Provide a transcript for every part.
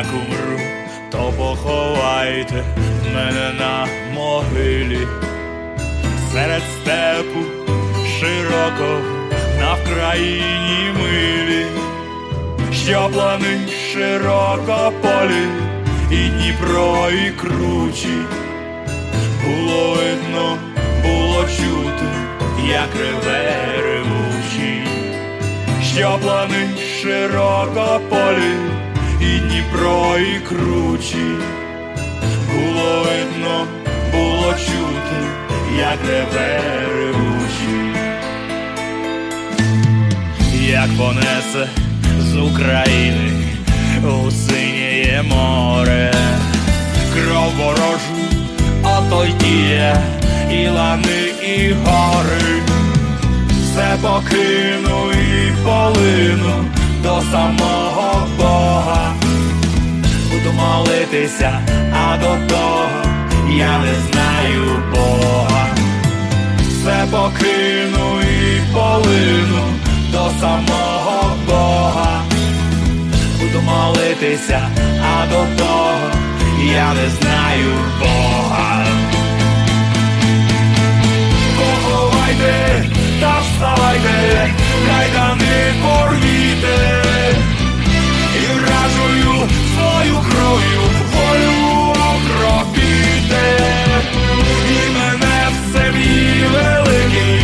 як умру, то поховайте мене на могилі, серед степу широко на Вкраїні милі, що плани широко полі, і Дніпро, і кручі, було видно, було чути, як реве ревучий, що плани широко полі, Дніпро, і кручі, було видно, було чути, як реве ревучий, як понесе з України у синє море, кров ворожу, ото й діє, і лани, і гори, все покину і полину до самого Бога. Буду молитися, а до того я не знаю Бога. Все покину і полину до самого Бога. Буду молитися, а до того я не знаю Бога. Поховайте та вставайте, кайдани порвіте, і вражую мою крою, волю кропіте, і мене все собі великий.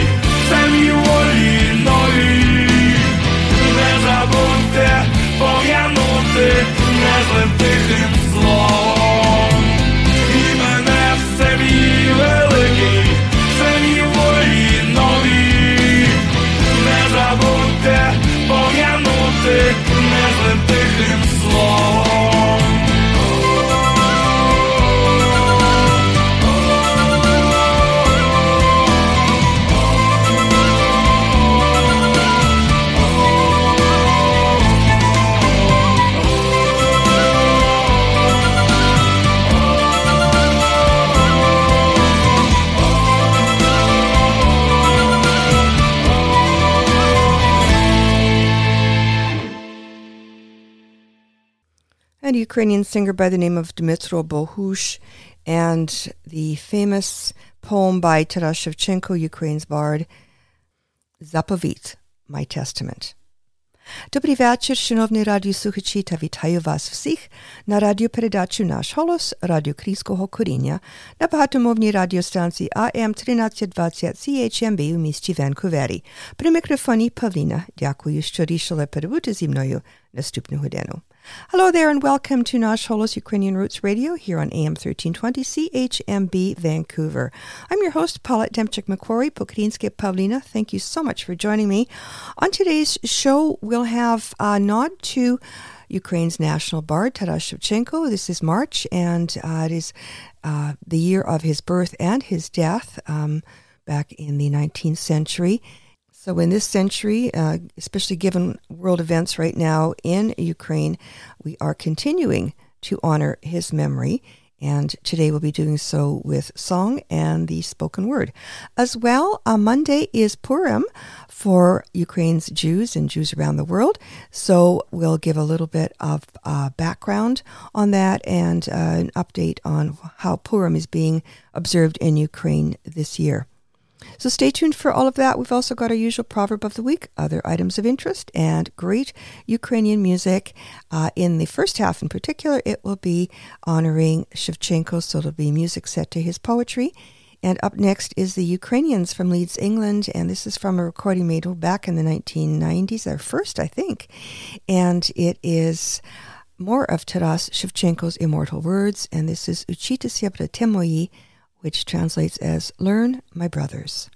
Ukrainian singer by the name of Dmitro Bohush, and the famous poem by Taras Shevchenko, Ukraine's bard, Zapovit, My Testament. Добрий вечір, шановні радіослухачі, та вітаю вас всіх на радіопередачу «Наш голос» Радіо Крійського коріння на багатомовній радіостанції АМ 1320 CHMB у місті Ванкувері. При мікрофоні Павліна. Дякую, що рішили перебути зі мною наступну годину. Hello there and welcome to Nash Holos Ukrainian Roots Radio here on AM 1320 CHMB Vancouver. I'm your host, Paulette Demchik MacQuarrie, Pokrinske Pavlina. Thank you so much for joining me. On today's show, we'll have a nod to Ukraine's national bard, Taras Shevchenko. This is March, and uh, it is uh, the year of his birth and his death um, back in the 19th century. So, in this century, uh, especially given world events right now in Ukraine, we are continuing to honor his memory. And today we'll be doing so with song and the spoken word. As well, uh, Monday is Purim for Ukraine's Jews and Jews around the world. So we'll give a little bit of uh, background on that and uh, an update on how Purim is being observed in Ukraine this year. So stay tuned for all of that. We've also got our usual proverb of the week, other items of interest, and great Ukrainian music. Uh, in the first half, in particular, it will be honoring Shevchenko, so it'll be music set to his poetry. And up next is the Ukrainians from Leeds, England, and this is from a recording made back in the 1990s, their first, I think. And it is more of Taras Shevchenko's immortal words, and this is Uchita Siebra Temoyi, which translates as Learn, my brothers.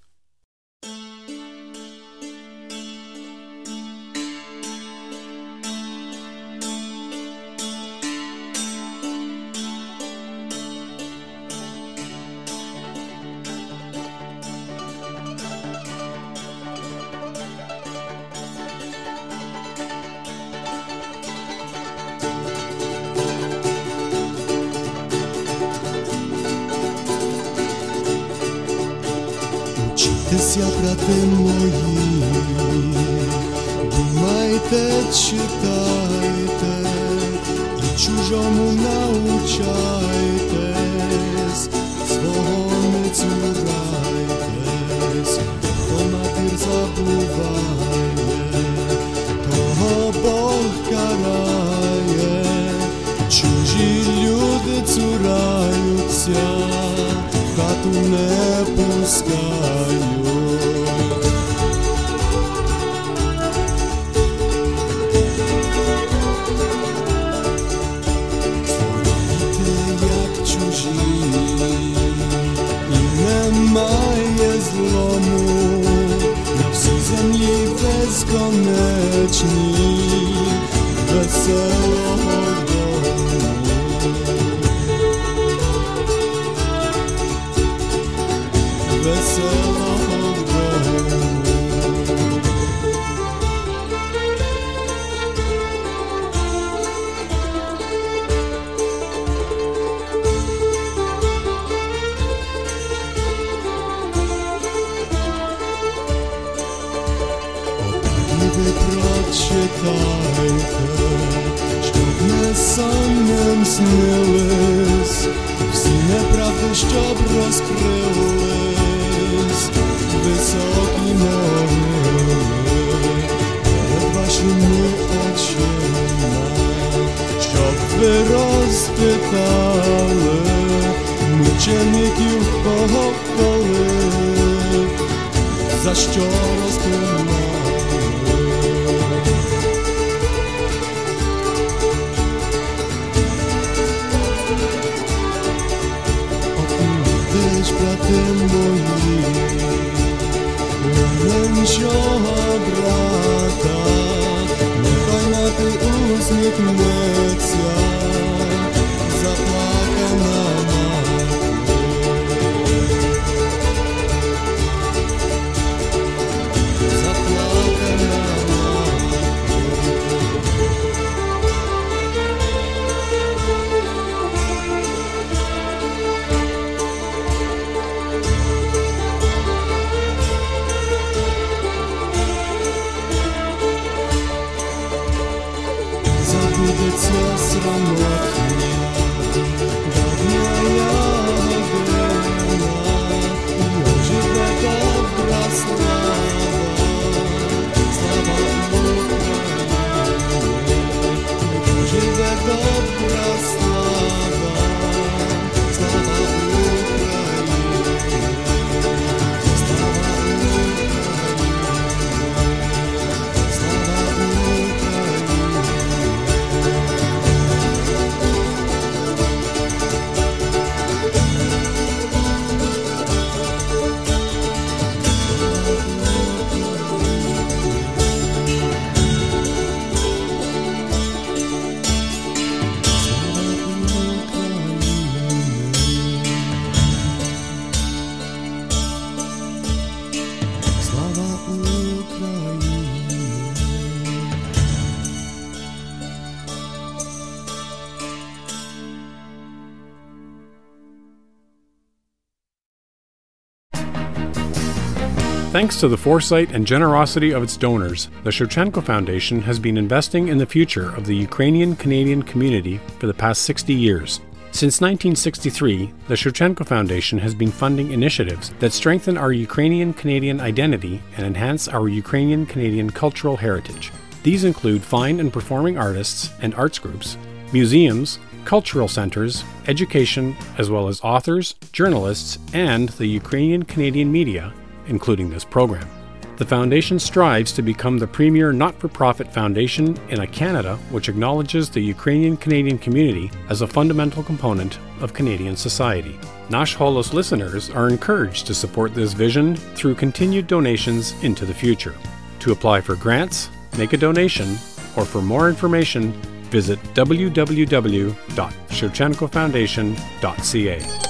Thanks to the foresight and generosity of its donors, the Shevchenko Foundation has been investing in the future of the Ukrainian Canadian community for the past 60 years. Since 1963, the Shevchenko Foundation has been funding initiatives that strengthen our Ukrainian Canadian identity and enhance our Ukrainian Canadian cultural heritage. These include fine and performing artists and arts groups, museums, cultural centers, education, as well as authors, journalists, and the Ukrainian Canadian media, including this program. The Foundation strives to become the premier not for profit foundation in a Canada which acknowledges the Ukrainian Canadian community as a fundamental component of Canadian society. Nash Holos listeners are encouraged to support this vision through continued donations into the future. To apply for grants, make a donation, or for more information, visit www.shevchenkofoundation.ca.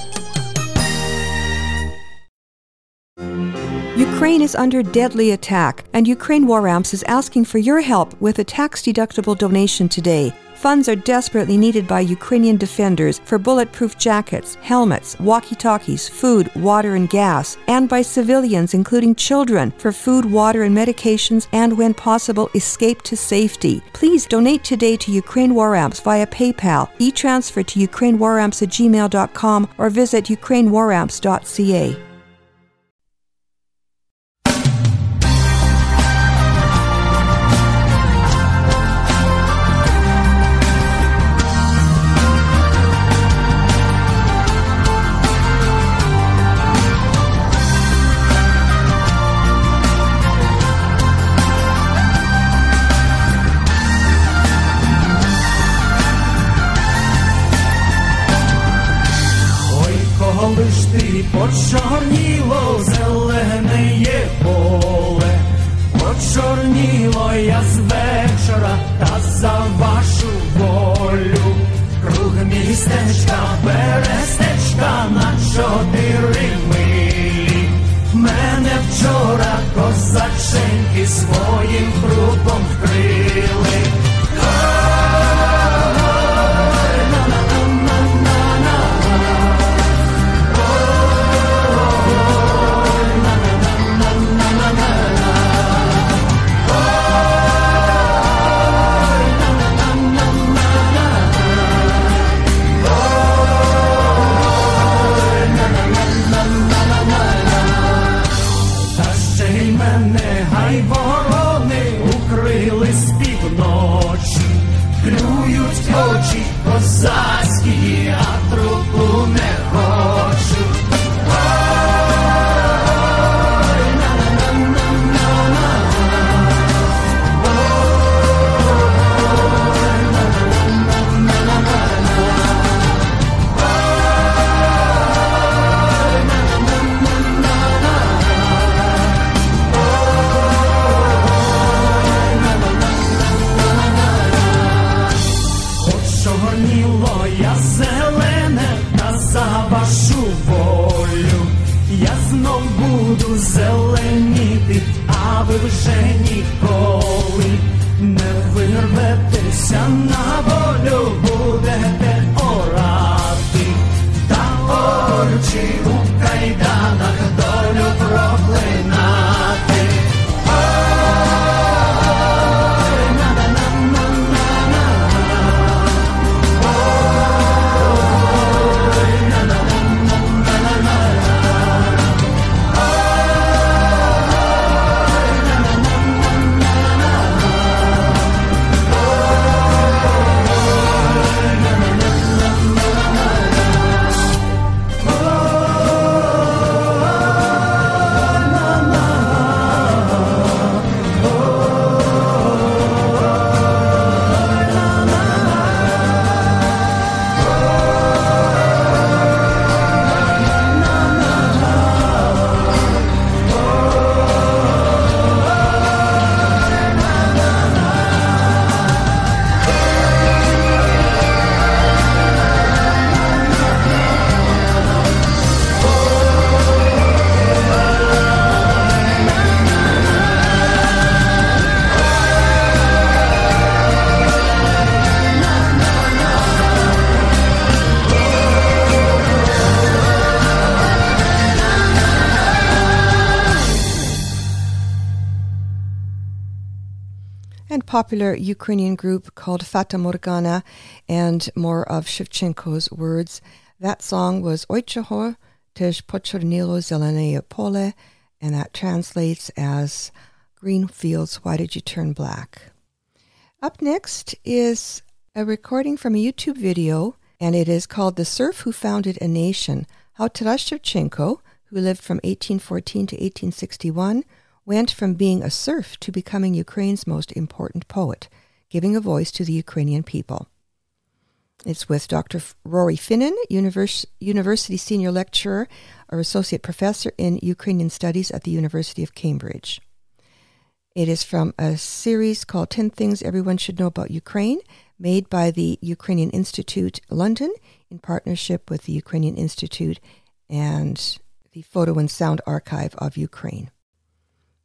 Ukraine is under deadly attack, and Ukraine War Amps is asking for your help with a tax deductible donation today. Funds are desperately needed by Ukrainian defenders for bulletproof jackets, helmets, walkie talkies, food, water, and gas, and by civilians, including children, for food, water, and medications, and when possible, escape to safety. Please donate today to Ukraine War Amps via PayPal, e transfer to ukrainewaramps at gmail.com, or visit ukrainewaramps.ca. popular Ukrainian group called Fata Morgana, and more of Shevchenko's words. That song was Ojcicho Tež Pochornilo Zelene Pole, and that translates as Green Fields, Why Did You Turn Black? Up next is a recording from a YouTube video, and it is called The Serf Who Founded a Nation How Taras Shevchenko, who lived from 1814 to 1861, went from being a serf to becoming Ukraine's most important poet, giving a voice to the Ukrainian people. It's with Dr. Rory Finnin, univers- University Senior Lecturer or Associate Professor in Ukrainian Studies at the University of Cambridge. It is from a series called 10 Things Everyone Should Know About Ukraine, made by the Ukrainian Institute London in partnership with the Ukrainian Institute and the Photo and Sound Archive of Ukraine.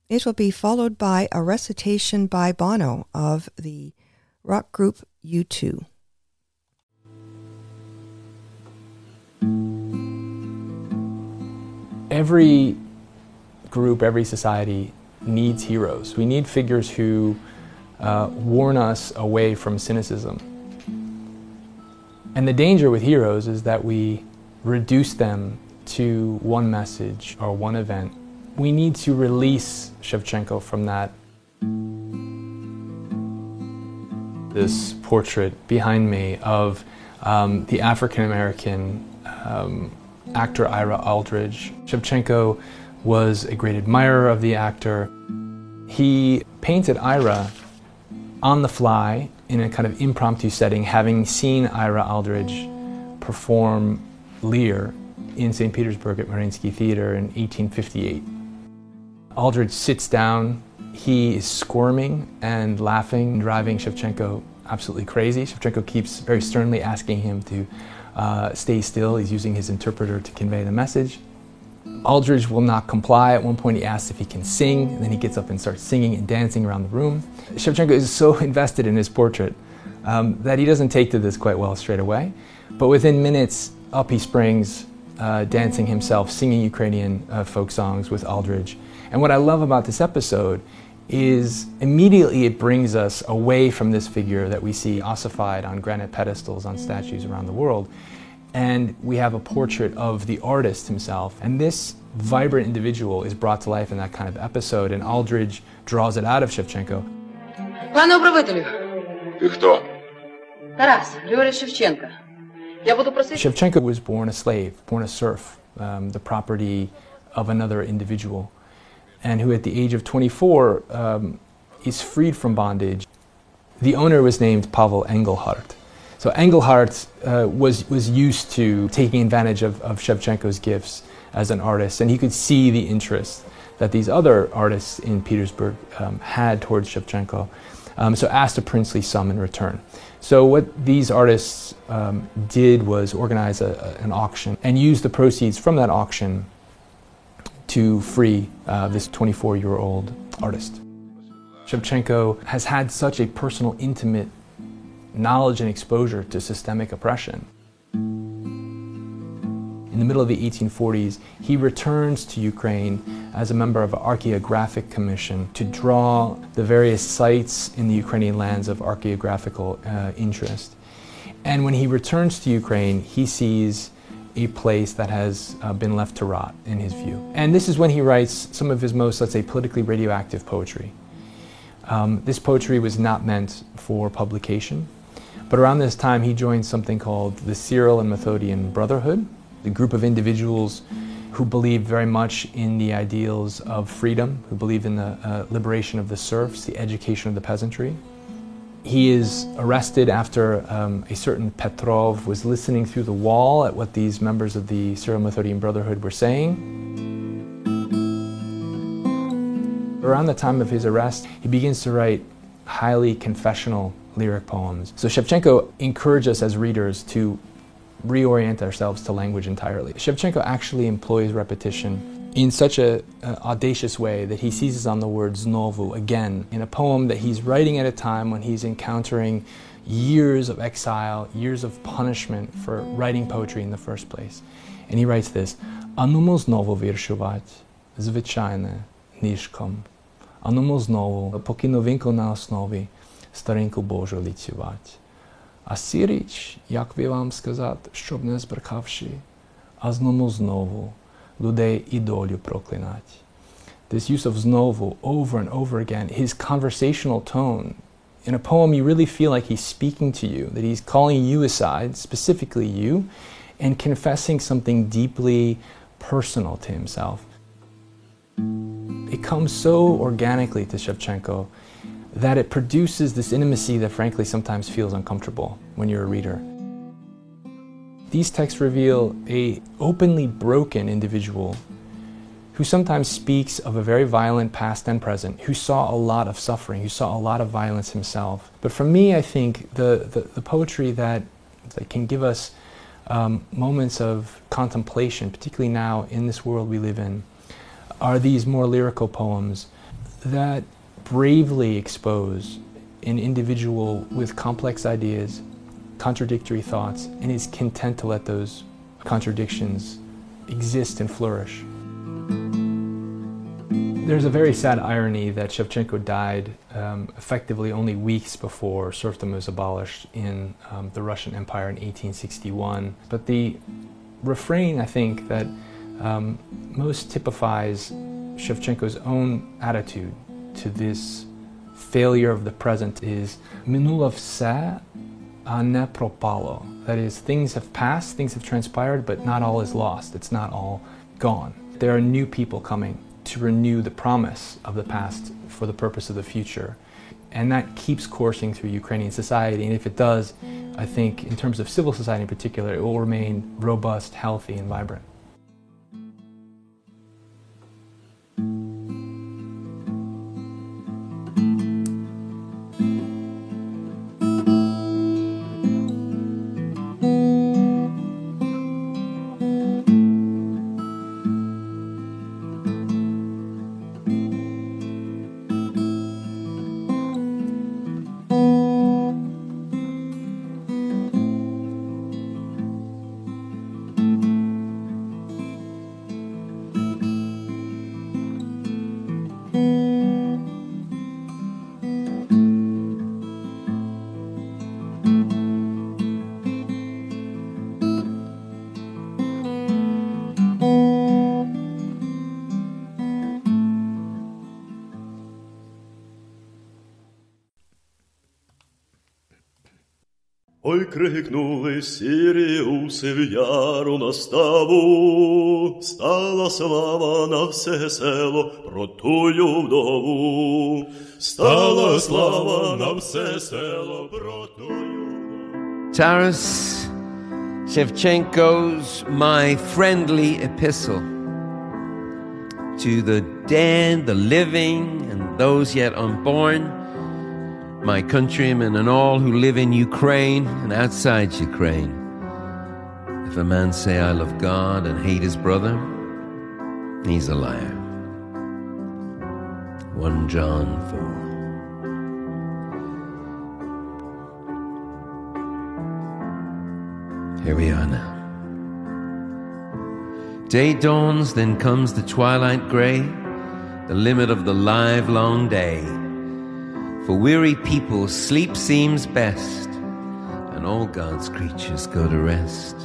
It will be followed by a recitation by Bono of the rock group U2. every group, every society needs heroes. We need figures who uh, warn us away from cynicism. And the danger with heroes is that we reduce them to one message or one event. We need to release Shevchenko from that. This portrait behind me of um, the African American um, actor Ira Aldridge. Shevchenko was a great admirer of the actor. He painted Ira on the fly in a kind of impromptu setting, having seen Ira Aldridge perform Lear in St. Petersburg at Mariinsky Theater in 1858. Aldridge sits down, he is squirming and laughing, driving Shevchenko absolutely crazy. Shevchenko keeps very sternly asking him to uh, stay still. He's using his interpreter to convey the message. Aldridge will not comply. At one point, he asks if he can sing, and then he gets up and starts singing and dancing around the room. Shevchenko is so invested in his portrait um, that he doesn't take to this quite well straight away. But within minutes, up he springs, uh, dancing himself, singing Ukrainian uh, folk songs with Aldridge. And what I love about this episode is immediately it brings us away from this figure that we see ossified on granite pedestals on statues around the world. And we have a portrait of the artist himself. And this vibrant individual is brought to life in that kind of episode, and Aldridge draws it out of Shevchenko. Пане управителю, Ти хто? Тарас, Григорій Шевченка. Я буду просити. Shevchenko was born a slave, born a serf, um, the property of another individual, and who at the age of 24 um, is freed from bondage. The owner was named Pavel Engelhardt. So Engelhardt uh, was, was used to taking advantage of, of Shevchenko's gifts as an artist, and he could see the interest that these other artists in Petersburg um, had towards Shevchenko. Um, so asked a princely sum in return. So what these artists um, did was organize a, a- an auction and use the proceeds from that auction to free uh, this 24-year-old artist. Shevchenko has had such a personal, intimate knowledge and exposure to systemic oppression. In the middle of the 1840s, he returns to Ukraine as a member of an archaeographic commission to draw the various sites in the Ukrainian lands of archaeographical uh, interest. And when he returns to Ukraine, he sees a place that has uh, been left to rot, in his view. And this is when he writes some of his most, let's say, politically radioactive poetry. Um, this poetry was not meant for publication, but around this time he joined something called the Cyril and Methodian Brotherhood, a group of individuals who believed very much in the ideals of freedom, who believed in the uh, liberation of the serfs, the education of the peasantry. He is arrested after um, a certain Petrov was listening through the wall at what these members of the Cyril Methodian Brotherhood were saying. Around the time of his arrest, he begins to write highly confessional lyric poems. So Shevchenko encouraged us as readers to reorient ourselves to language entirely. Shevchenko actually employs repetition in such a, a audacious way that he seizes on the word znovu again in a poem that he's writing at a time when he's encountering years of exile, years of punishment for writing poetry in the first place. And he writes this: Анумо знову віршувати, звичайне, нишком. Анумо знову, поки новинку на основі, старинку Божу ліцювати. А сіріч, як би вам сказати, щоб не збрехавши, а зному знову людей і долю проклинати. This use of znovu over and over again, his conversational tone. In a poem, you really feel like he's speaking to you, that he's calling you aside, specifically you, and confessing something deeply personal to himself. It comes so organically to Shevchenko that it produces this intimacy that frankly sometimes feels uncomfortable when you're a reader. These texts reveal a openly broken individual who sometimes speaks of a very violent past and present, who saw a lot of suffering, who saw a lot of violence himself. But for me, I think the, the, the poetry that, that can give us um, moments of contemplation, particularly now in this world we live in, are these more lyrical poems that bravely expose an individual with complex ideas, contradictory thoughts, and is content to let those contradictions exist and flourish. There's a very sad irony that Shevchenko died um, effectively only weeks before serfdom was abolished in um, the Russian Empire in 1861. But the refrain, I think, that um, most typifies Shevchenko's own attitude to this failure of the present is minulo vse, a Uh, ne propalo. That is, things have passed, things have transpired, but not all is lost. It's not all gone. There are new people coming to renew the promise of the past for the purpose of the future. And that keeps coursing through Ukrainian society. And if it does, I think, in terms of civil society in particular, it will remain robust, healthy, and vibrant. Сіріуси в яру наставу, стала слава на все село про тую вдову, стала слава на все село про тую. Taras Shevchenko's My Friendly Epistle to the dead, the living, and those yet unborn, my countrymen and all who live in Ukraine and outside Ukraine. If a man say, I love God and hate his brother, he's a liar. 1 John 4. Here we are now. Day dawns, then comes the twilight gray, the limit of the live long day. For weary people, sleep seems best, and all God's creatures go to rest.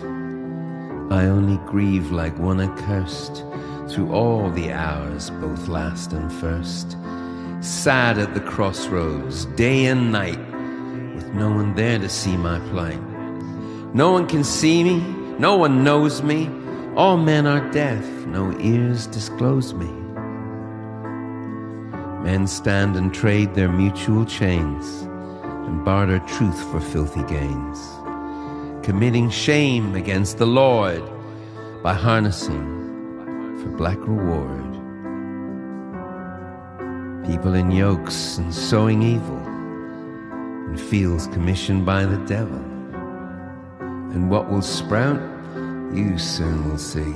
I only grieve like one accursed through all the hours, both last and first. Sad at the crossroads, day and night, with no one there to see my plight. No one can see me, no one knows me. All men are deaf, no ears disclose me. Men stand and trade their mutual chains and barter truth for filthy gains, committing shame against the Lord by harnessing for black reward. People in yokes and sowing evil in fields commissioned by the devil. And what will sprout, you soon will see.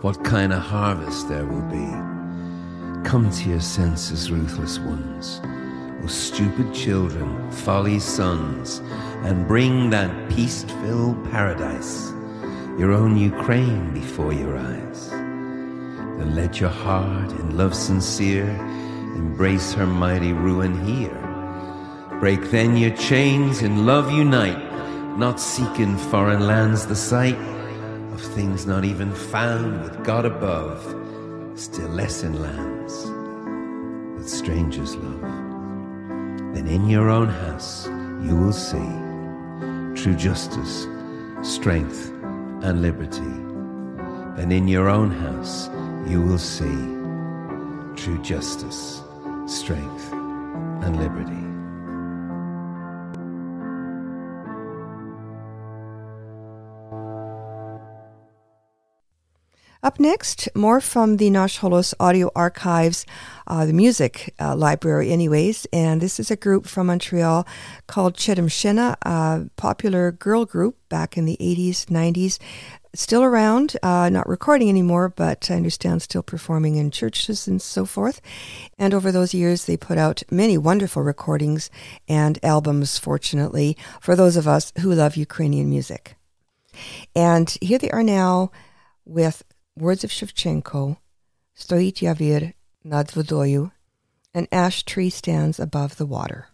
What kind of harvest there will be. Come to your senses, ruthless ones, O stupid children, folly's sons, and bring that peace filled paradise, your own Ukraine before your eyes. Then let your heart, in love sincere, embrace her mighty ruin here. Break then your chains, in love unite, not seek in foreign lands the sight of things not even found with God above, still less in lands that strangers love. Then in your own house you will see true justice, strength, and liberty. Then in your own house you will see true justice, strength, and liberty. Up next, more from the Nash Holos Audio Archives, uh, the music uh, library, anyways. And this is a group from Montreal called Cheremshyna, a popular girl group back in the 80s, 90s. Still around, uh, not recording anymore, but I understand still performing in churches and so forth. And over those years, they put out many wonderful recordings and albums, fortunately, for those of us who love Ukrainian music. And here they are now with words of Shevchenko, Stoit Yavir nad vodою, an ash tree stands above the water.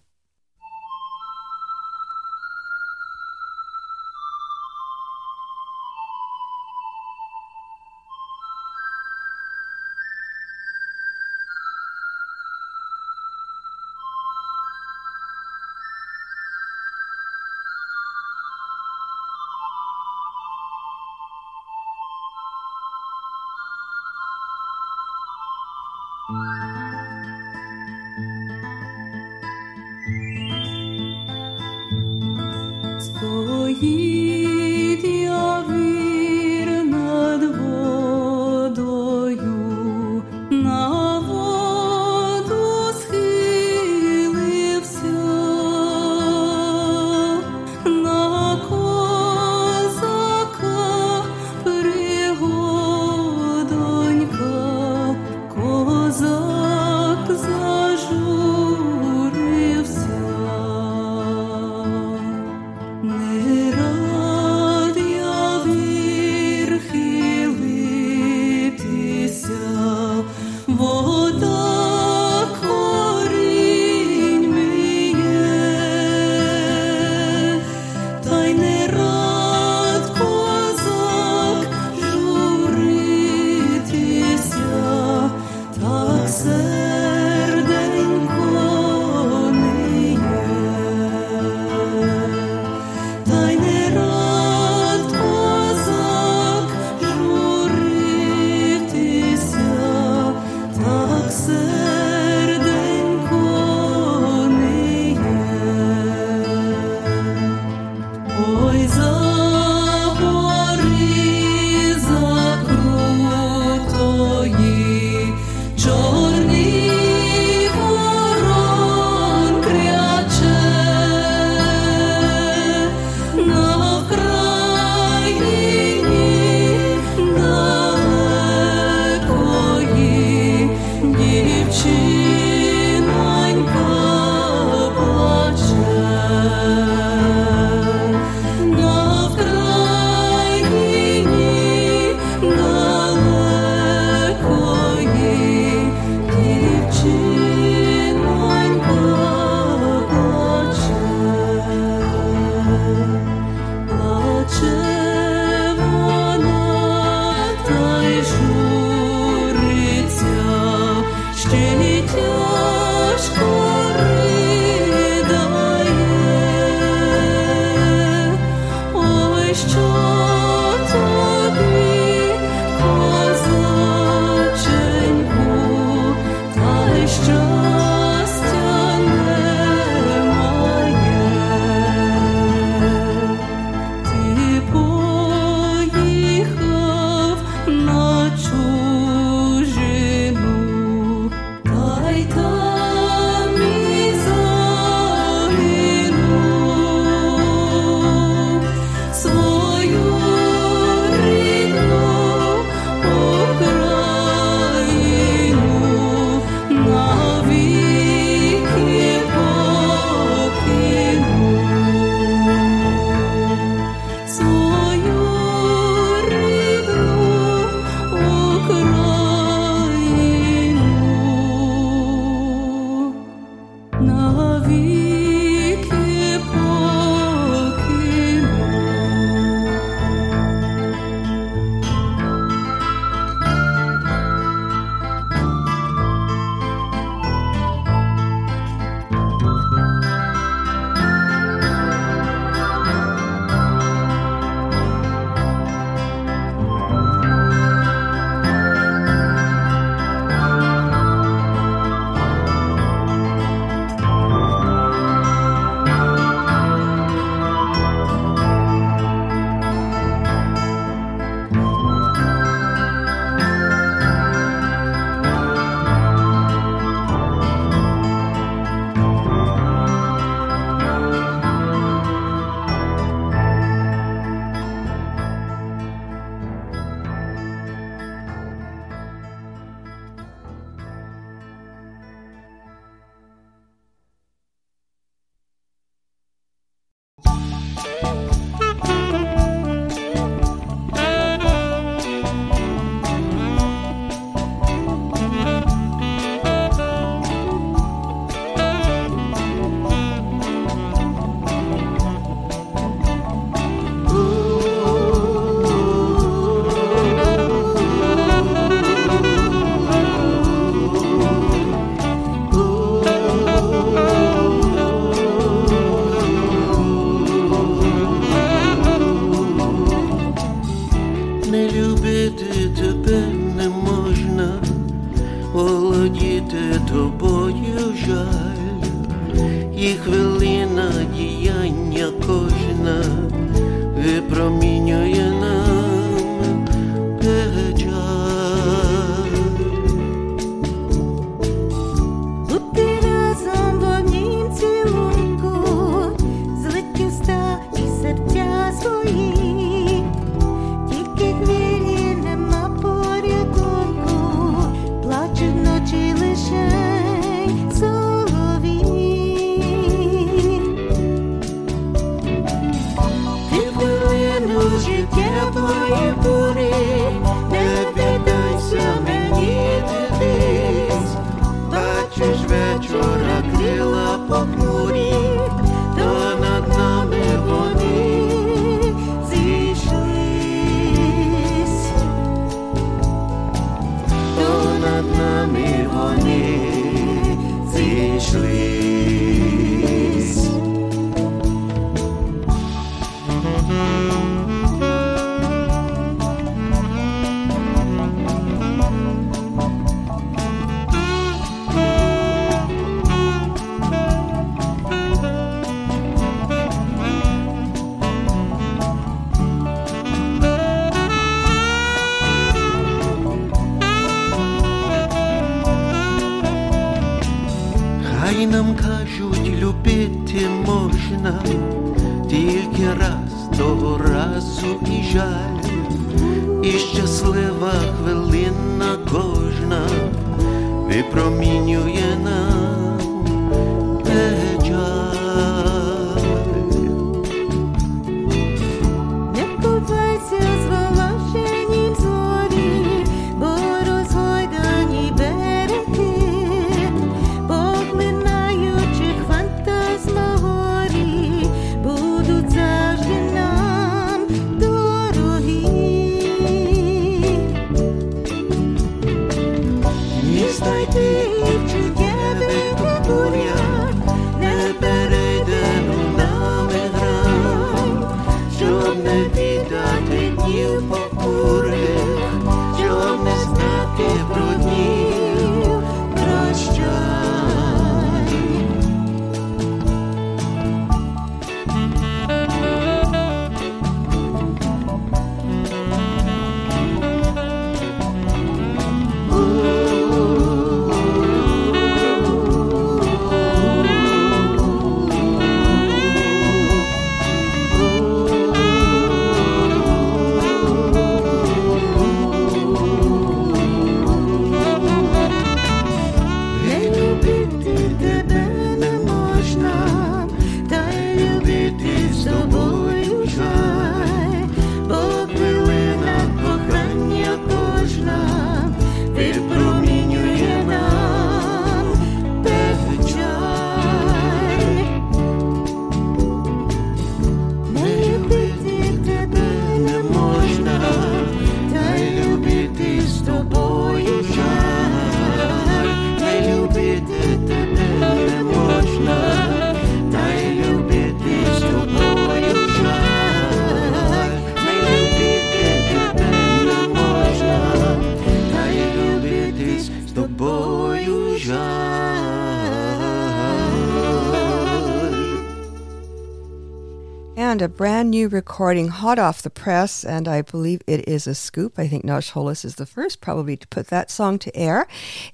A brand new recording hot off the press, and I believe it is a scoop. I think Nash Holos is the first probably to put that song to air.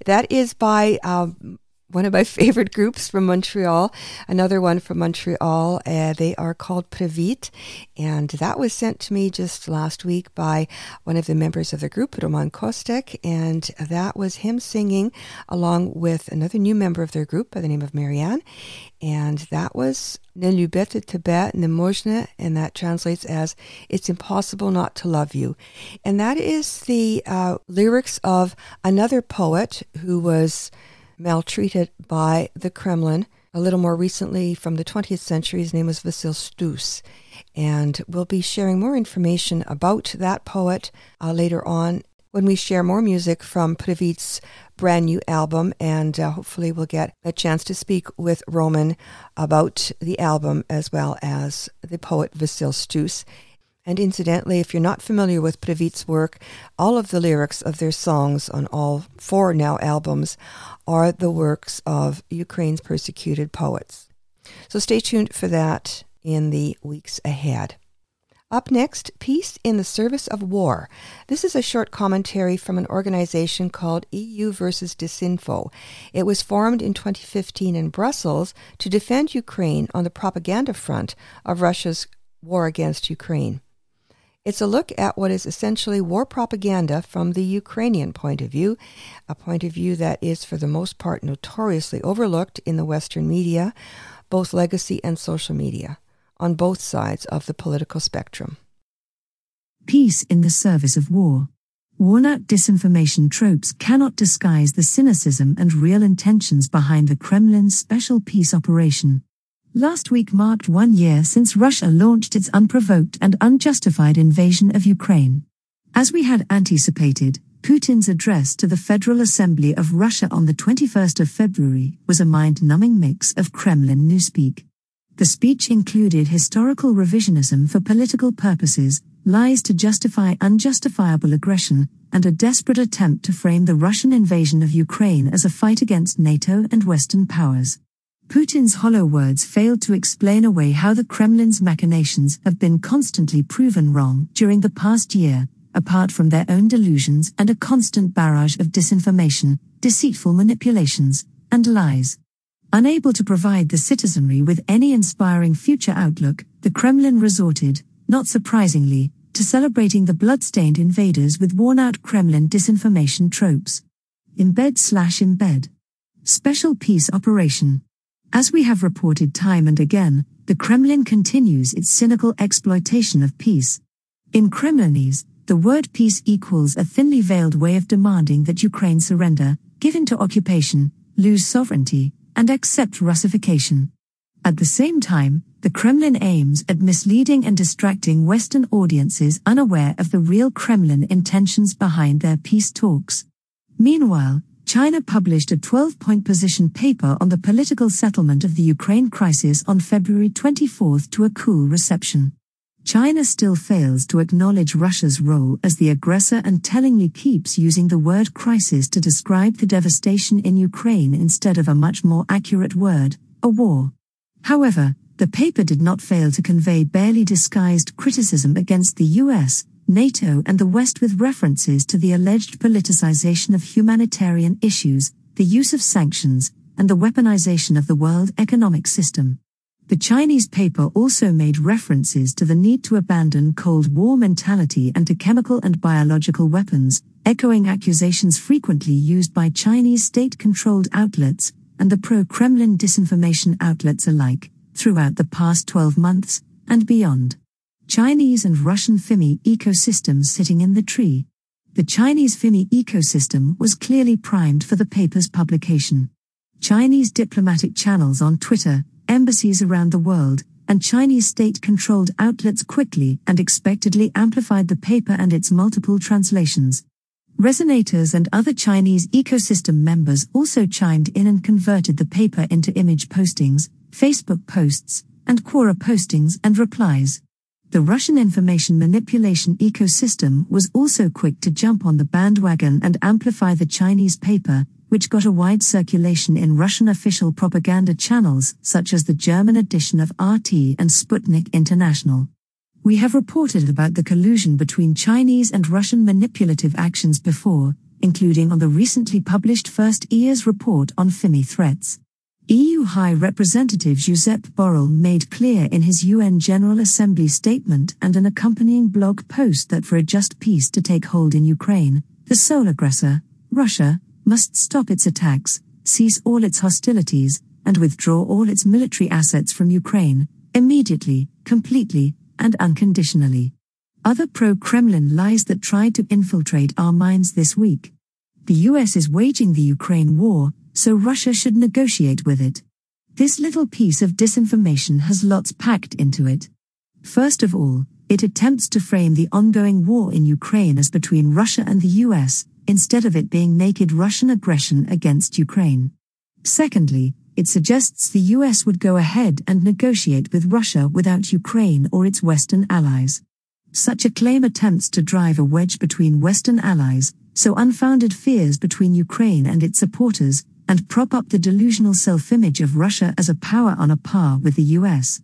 That is by um, one of my favorite groups from Montreal, another one from Montreal. Uh, they are called Previt, and that was sent to me just last week by one of the members of the group, Roman Kostek, and that was him singing along with another new member of their group by the name of Marianne, and that was Ne lubete tebe ne mojne, and that translates as It's impossible not to love you. And that is the uh, lyrics of another poet who was maltreated by the Kremlin a little more recently from the 20th century. His name was Vasil Stus. And we'll be sharing more information about that poet uh, later on when we share more music from Previt's brand new album. And uh, hopefully, we'll get a chance to speak with Roman about the album as well as the poet Vasil Stus. And incidentally, if you're not familiar with Previt's work, all of the lyrics of their songs on all four now albums are the works of Ukraine's persecuted poets. So stay tuned for that in the weeks ahead. Up next, Peace in the Service of War. This is a short commentary from an organization called EU versus Disinfo. It was formed in 2015 in Brussels to defend Ukraine on the propaganda front of Russia's war against Ukraine. It's a look at what is essentially war propaganda from the Ukrainian point of view, a point of view that is, for the most part, notoriously overlooked in the Western media, both legacy and social media, on both sides of the political spectrum. Peace in the service of war. Worn out disinformation tropes cannot disguise the cynicism and real intentions behind the Kremlin's special peace operation. Last week marked one year since Russia launched its unprovoked and unjustified invasion of Ukraine. As we had anticipated, Putin's address to the Federal Assembly of Russia on the 21st of February was a mind numbing mix of Kremlin newspeak. The speech included historical revisionism for political purposes, lies to justify unjustifiable aggression, and a desperate attempt to frame the Russian invasion of Ukraine as a fight against NATO and Western powers. Putin's hollow words failed to explain away how the Kremlin's machinations have been constantly proven wrong during the past year, apart from their own delusions and a constant barrage of disinformation, deceitful manipulations, and lies. Unable to provide the citizenry with any inspiring future outlook, the Kremlin resorted, not surprisingly, to celebrating the blood-stained invaders with worn-out Kremlin disinformation tropes. Embed slash embed. Special Peace Operation. As we have reported time and again, the Kremlin continues its cynical exploitation of peace. In Kremlinese, the word peace equals a thinly veiled way of demanding that Ukraine surrender, give in to occupation, lose sovereignty, and accept Russification. At the same time, the Kremlin aims at misleading and distracting Western audiences unaware of the real Kremlin intentions behind their peace talks. Meanwhile, China published a 12 point position paper on the political settlement of the Ukraine crisis on February 24 to a cool reception. China still fails to acknowledge Russia's role as the aggressor and tellingly keeps using the word crisis to describe the devastation in Ukraine instead of a much more accurate word, a war. However, the paper did not fail to convey barely disguised criticism against the US, NATO, and the West with references to the alleged politicization of humanitarian issues, the use of sanctions, and the weaponization of the world economic system. The Chinese paper also made references to the need to abandon Cold War mentality and to chemical and biological weapons, echoing accusations frequently used by Chinese state controlled outlets and the pro Kremlin disinformation outlets alike throughout the past 12 months and beyond. Chinese and Russian FIMI ecosystems sitting in the tree. The Chinese FIMI ecosystem was clearly primed for the paper's publication. Chinese diplomatic channels on Twitter, embassies around the world, and Chinese state controlled outlets quickly and expectedly amplified the paper and its multiple translations. Resonators and other Chinese ecosystem members also chimed in and converted the paper into image postings, Facebook posts, and Quora postings and replies. The Russian information manipulation ecosystem was also quick to jump on the bandwagon and amplify the Chinese paper, which got a wide circulation in Russian official propaganda channels such as the German edition of RT and Sputnik International. We have reported about the collusion between Chinese and Russian manipulative actions before, including on the recently published First EEAS report on FIMI threats. EU High Representative Josep Borrell made clear in his UN General Assembly statement and an accompanying blog post that for a just peace to take hold in Ukraine, the sole aggressor, Russia, must stop its attacks, cease all its hostilities, and withdraw all its military assets from Ukraine, immediately, completely, and unconditionally. Other pro Kremlin lies that tried to infiltrate our minds this week. The US is waging the Ukraine war, so Russia should negotiate with it. This little piece of disinformation has lots packed into it. First of all, it attempts to frame the ongoing war in Ukraine as between Russia and the US, instead of it being naked Russian aggression against Ukraine. Secondly, it suggests the US would go ahead and negotiate with Russia without Ukraine or its Western allies. Such a claim attempts to drive a wedge between Western allies, so unfounded fears between Ukraine and its supporters, and prop up the delusional self image of Russia as a power on a par with the US.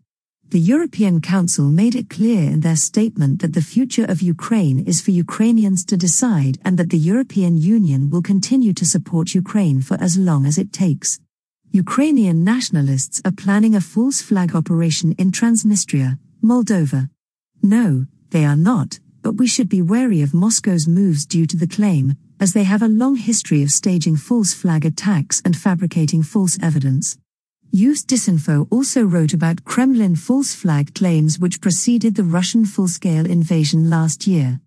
The European Council made it clear in their statement that the future of Ukraine is for Ukrainians to decide and that the European Union will continue to support Ukraine for as long as it takes. Ukrainian nationalists are planning a false flag operation in Transnistria, Moldova. No, they are not, but we should be wary of Moscow's moves due to the claim, as they have a long history of staging false flag attacks and fabricating false evidence. Use Disinfo also wrote about Kremlin false flag claims which preceded the Russian full scale invasion last year.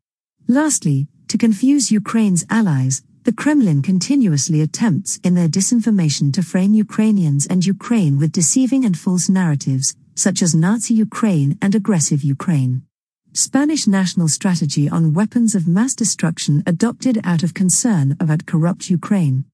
Lastly, to confuse Ukraine's allies, the Kremlin continuously attempts in their disinformation to frame Ukrainians and Ukraine with deceiving and false narratives, such as Nazi Ukraine and aggressive Ukraine. Spanish national strategy on weapons of mass destruction adopted out of concern about corrupt Ukraine.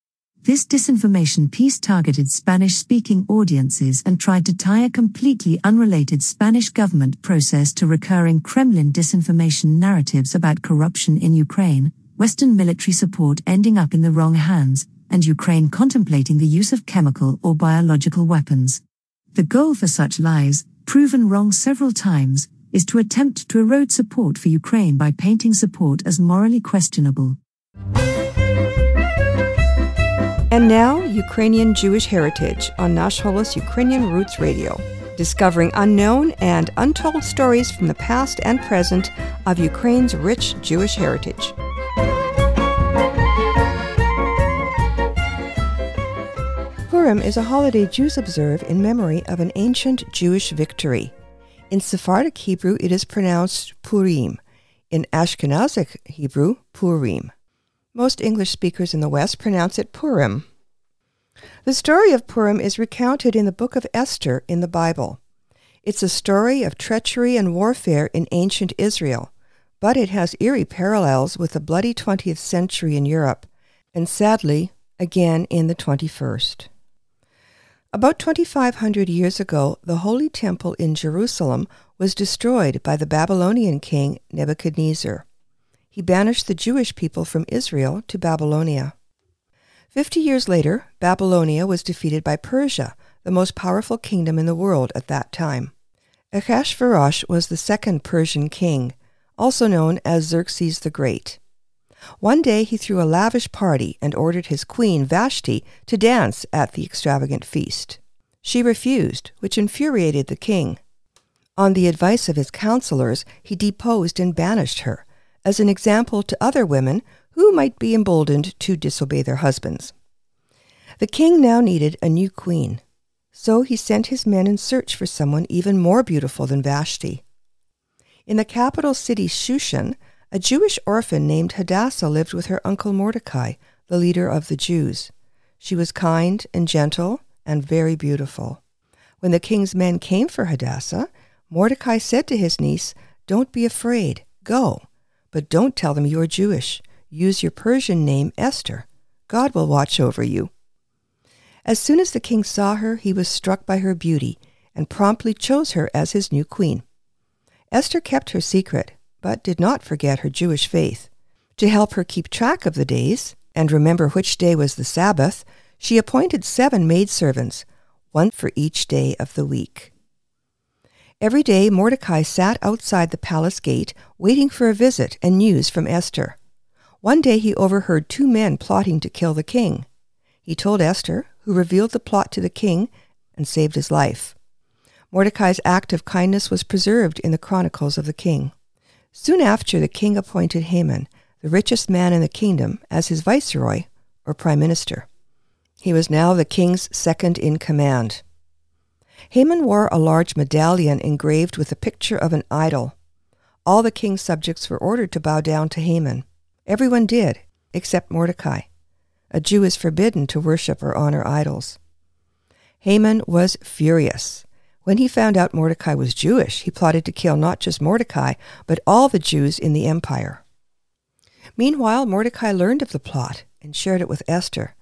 This disinformation piece targeted Spanish speaking audiences and tried to tie a completely unrelated Spanish government process to recurring Kremlin disinformation narratives about corruption in Ukraine, Western military support ending up in the wrong hands, and Ukraine contemplating the use of chemical or biological weapons. The goal for such lies, proven wrong several times, is to attempt to erode support for Ukraine by painting support as morally questionable. And now, Ukrainian Jewish Heritage on Nash Holos Ukrainian Roots Radio. discovering unknown and untold stories from the past and present of Ukraine's rich Jewish heritage. Purim is a holiday Jews observe in memory of an ancient Jewish victory. In Sephardic Hebrew, it is pronounced Purim. In Ashkenazic Hebrew, Purim. Most English speakers in the West pronounce it Purim. The story of Purim is recounted in the book of Esther in the Bible. It's a story of treachery and warfare in ancient Israel, but it has eerie parallels with the bloody 20th century in Europe, and sadly, again in the 21st. About 2,500 years ago, the Holy Temple in Jerusalem was destroyed by the Babylonian king Nebuchadnezzar. He banished the Jewish people from Israel to Babylonia. Fifty years later, Babylonia was defeated by Persia, the most powerful kingdom in the world at that time. Ahasuerus was the second Persian king, also known as Xerxes the Great. One day he threw a lavish party and ordered his queen Vashti to dance at the extravagant feast. She refused, which infuriated the king. On the advice of his counselors, he deposed and banished her, as an example to other women who might be emboldened to disobey their husbands. The king now needed a new queen, so he sent his men in search for someone even more beautiful than Vashti. In the capital city Shushan, a Jewish orphan named Hadassah lived with her uncle Mordecai, the leader of the Jews. She was kind and gentle and very beautiful. When the king's men came for Hadassah, Mordecai said to his niece, Don't be afraid, go, but don't tell them you are Jewish. Use your Persian name, Esther. God will watch over you. As soon as the king saw her, he was struck by her beauty and promptly chose her as his new queen. Esther kept her secret, but did not forget her Jewish faith. To help her keep track of the days and remember which day was the Sabbath, she appointed seven maidservants, one for each day of the week. Every day Mordecai sat outside the palace gate waiting for a visit and news from Esther. One day he overheard two men plotting to kill the king. He told Esther, who revealed the plot to the king and saved his life. Mordecai's act of kindness was preserved in the chronicles of the king. Soon after, the king appointed Haman, the richest man in the kingdom, as his viceroy or prime minister. He was now the king's second in command. Haman wore a large medallion engraved with a picture of an idol. All the king's subjects were ordered to bow down to Haman. Everyone did, except Mordecai. A Jew is forbidden to worship or honor idols. Haman was furious. When he found out Mordecai was Jewish, he plotted to kill not just Mordecai, but all the Jews in the empire. Meanwhile, Mordecai learned of the plot and shared it with Esther.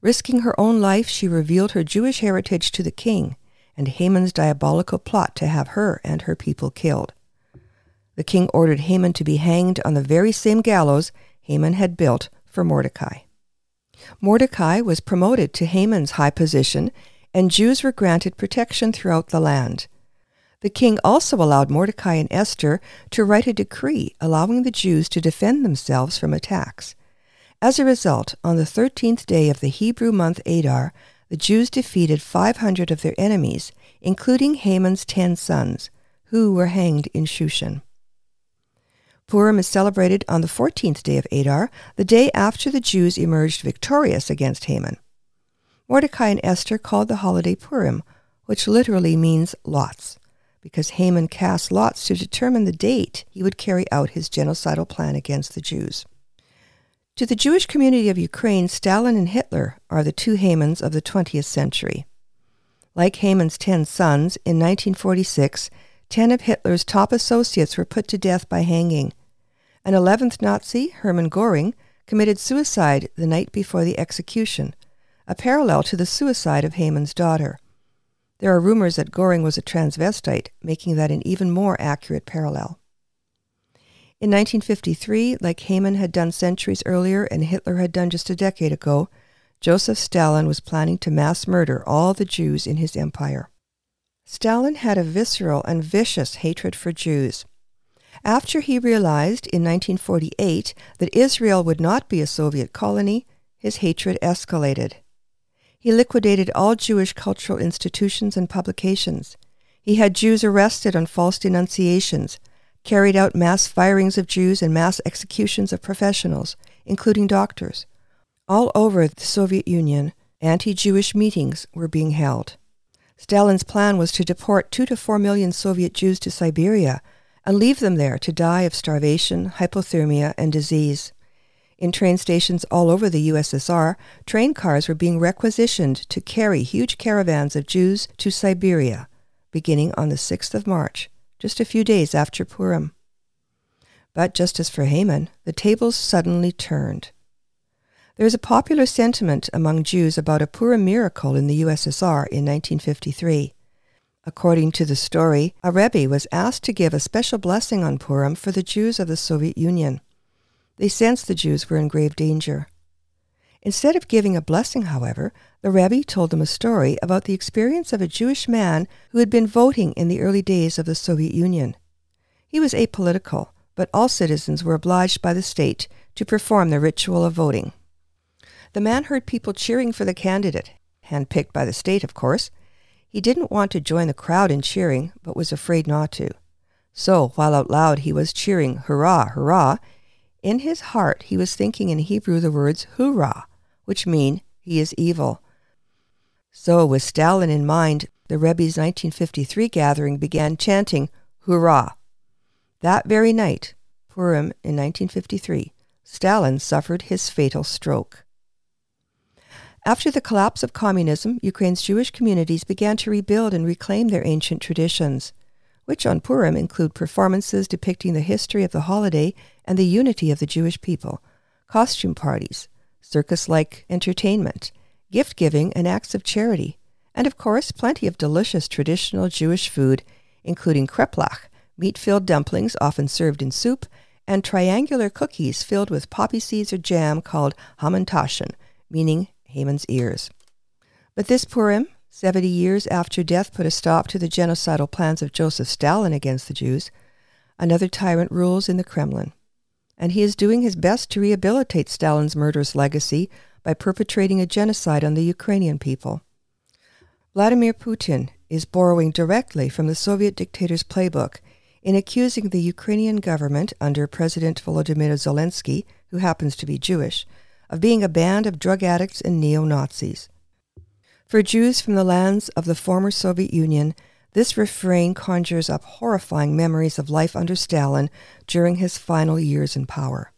Risking her own life, she revealed her Jewish heritage to the king and Haman's diabolical plot to have her and her people killed. The king ordered Haman to be hanged on the very same gallows Haman had built for Mordecai. Mordecai was promoted to Haman's high position, and Jews were granted protection throughout the land. The king also allowed Mordecai and Esther to write a decree allowing the Jews to defend themselves from attacks. As a result, on the thirteenth day of the Hebrew month Adar, the Jews defeated 500 of their enemies, including Haman's ten sons, who were hanged in Shushan. Purim is celebrated on the 14th day of Adar, the day after the Jews emerged victorious against Haman. Mordecai and Esther called the holiday Purim, which literally means lots, because Haman cast lots to determine the date he would carry out his genocidal plan against the Jews. To the Jewish community of Ukraine, Stalin and Hitler are the two Hamans of the 20th century. Like Haman's ten sons, in 1946, ten of Hitler's top associates were put to death by hanging. An 11th Nazi, Hermann Goring, committed suicide the night before the execution, a parallel to the suicide of Haman's daughter. There are rumors that Goring was a transvestite, making that an even more accurate parallel. In 1953, like Haman had done centuries earlier and Hitler had done just a decade ago, Joseph Stalin was planning to mass murder all the Jews in his empire. Stalin had a visceral and vicious hatred for Jews. After he realized in 1948 that Israel would not be a Soviet colony, his hatred escalated. He liquidated all Jewish cultural institutions and publications. He had Jews arrested on false denunciations, carried out mass firings of Jews and mass executions of professionals, including doctors. All over the Soviet Union, anti Jewish meetings were being held. Stalin's plan was to deport two to four million Soviet Jews to Siberia and leave them there to die of starvation, hypothermia, and disease. In train stations all over the USSR, train cars were being requisitioned to carry huge caravans of Jews to Siberia, beginning on the 6th of March, just a few days after Purim. But just as for Haman, the tables suddenly turned. There is a popular sentiment among Jews about a Purim miracle in the USSR in 1953. According to the story, a Rebbe was asked to give a special blessing on Purim for the Jews of the Soviet Union. They sensed the Jews were in grave danger. Instead of giving a blessing, however, the Rebbe told them a story about the experience of a Jewish man who had been voting in the early days of the Soviet Union. He was apolitical, but all citizens were obliged by the state to perform the ritual of voting. The man heard people cheering for the candidate, handpicked by the state, of course. He didn't want to join the crowd in cheering, but was afraid not to. So, while out loud he was cheering, Hurrah, hurrah, in his heart he was thinking in Hebrew the words Hoorah, which mean he is evil. So, with Stalin in mind, the Rebbe's 1953 gathering began chanting Hurrah. That very night, Purim in 1953, Stalin suffered his fatal stroke. After the collapse of communism, Ukraine's Jewish communities began to rebuild and reclaim their ancient traditions, which on Purim include performances depicting the history of the holiday and the unity of the Jewish people, costume parties, circus like entertainment, gift giving, and acts of charity, and of course, plenty of delicious traditional Jewish food, including kreplach, meat filled dumplings often served in soup, and triangular cookies filled with poppy seeds or jam called hamantaschen, meaning Haman's ears. But this Purim, 70 years after death put a stop to the genocidal plans of Joseph Stalin against the Jews, another tyrant rules in the Kremlin. And he is doing his best to rehabilitate Stalin's murderous legacy by perpetrating a genocide on the Ukrainian people. Vladimir Putin is borrowing directly from the Soviet dictator's playbook in accusing the Ukrainian government under President Volodymyr Zelensky, who happens to be Jewish, of being a band of drug addicts and neo Nazis. For Jews from the lands of the former Soviet Union, this refrain conjures up horrifying memories of life under Stalin during his final years in power.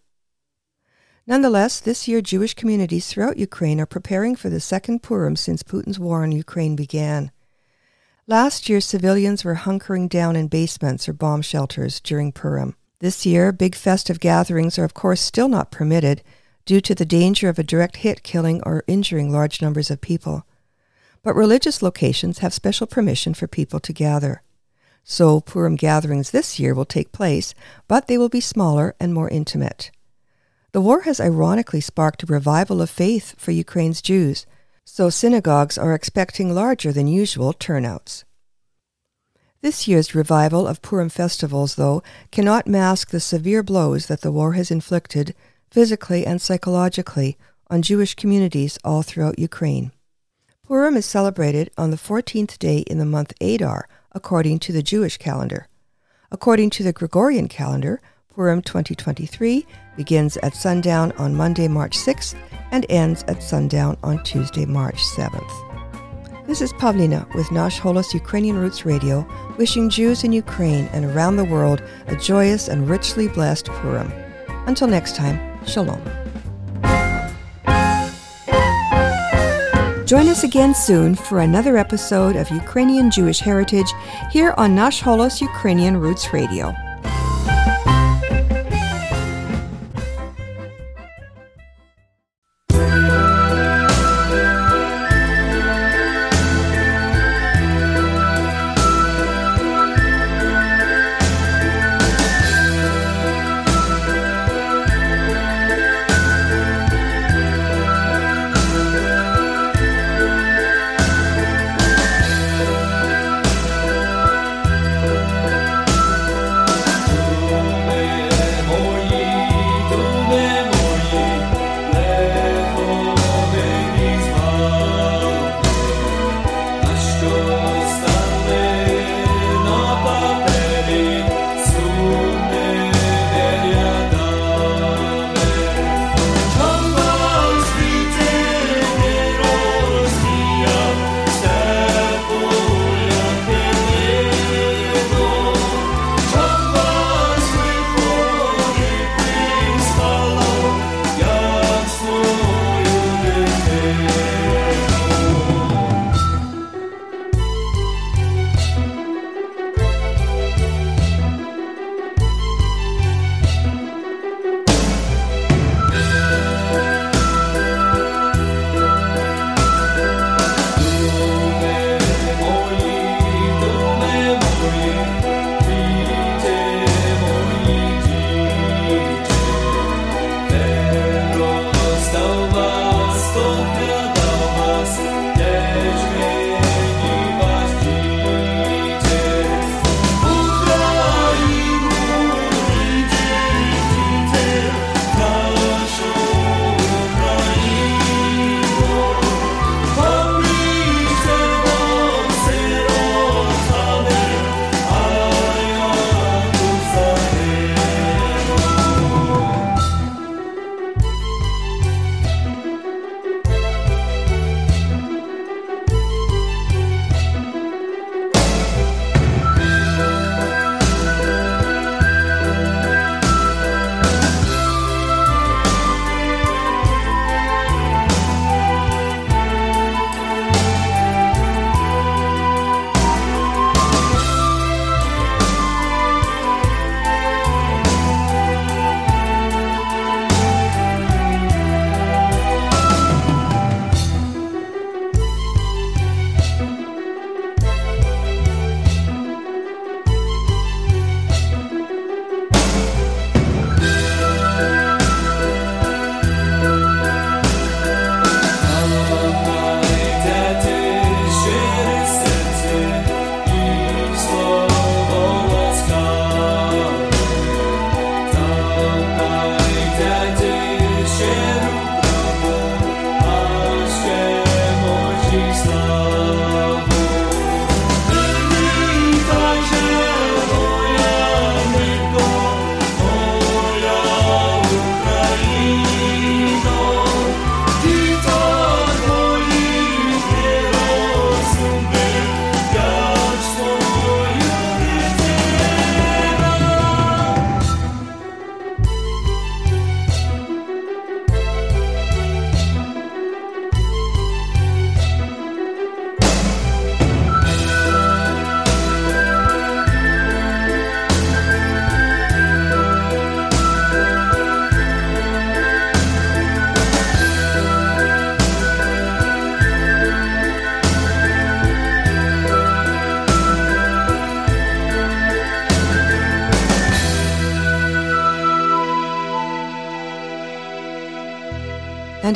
Nonetheless, this year Jewish communities throughout Ukraine are preparing for the second Purim since Putin's war on Ukraine began. Last year, civilians were hunkering down in basements or bomb shelters during Purim. This year, big festive gatherings are, of course, still not permitted, due to the danger of a direct hit killing or injuring large numbers of people. But religious locations have special permission for people to gather. So Purim gatherings this year will take place, but they will be smaller and more intimate. The war has ironically sparked a revival of faith for Ukraine's Jews, so synagogues are expecting larger than usual turnouts. This year's revival of Purim festivals, though, cannot mask the severe blows that the war has inflicted physically and psychologically on Jewish communities all throughout Ukraine. Purim is celebrated on the 14th day in the month Adar, according to the Jewish calendar. According to the Gregorian calendar, Purim 2023 begins at sundown on Monday, March 6th and ends at sundown on Tuesday, March 7th. This is Pavlina with Nash Holos Ukrainian Roots Radio, wishing Jews in Ukraine and around the world a joyous and richly blessed Purim. Until next time, Shalom. Join us again soon for another episode of Ukrainian Jewish Heritage here on Nash Holos Ukrainian Roots Radio.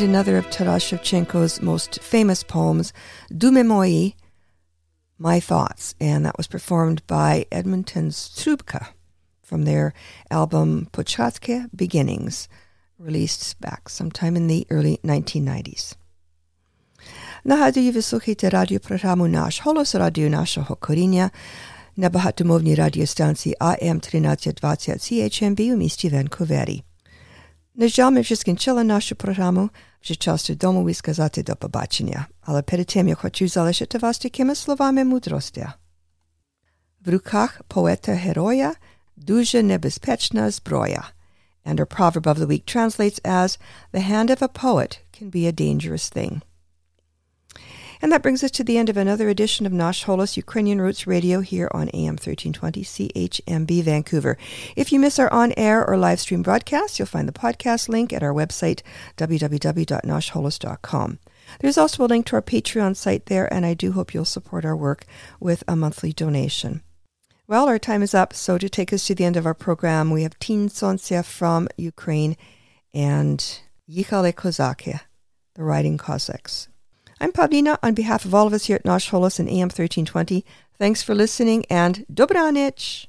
another of Taras Shevchenko's most famous poems, Dumy moyi, My Thoughts, and that was performed by Edmonton's Trubka from their album Pochatka Beginnings, released back sometime in the early 1990s. Nahaduji wysłuchajcie radio programu Nasz Holos, radio naszego korenia, na bohatomowni radiostancji AM 1320 CHMB u mieście Vancouveri. На жаль, ми вже скінчили нашу програму, вже час додому і сказати до побачення. Але перед тим я хочу залишити вас такими словами мудрості. В руках поета-героя дуже небезпечна зброя. And our proverb of the week translates as, the hand of a poet can be a dangerous thing. And that brings us to the end of another edition of Nash Holos Ukrainian Roots Radio here on AM 1320 CHMB Vancouver. If you miss our on air or live stream broadcasts, you'll find the podcast link at our website, www.nashholos.com. There's also a link to our Patreon site there, and I do hope you'll support our work with a monthly donation. Well, our time is up, so to take us to the end of our program, we have Tin Sontsia from Ukraine and Yichale Kozake, the Riding Cossacks. I'm Pavlina on behalf of all of us here at Nash Holos and AM 1320. Thanks for listening and Dobranich!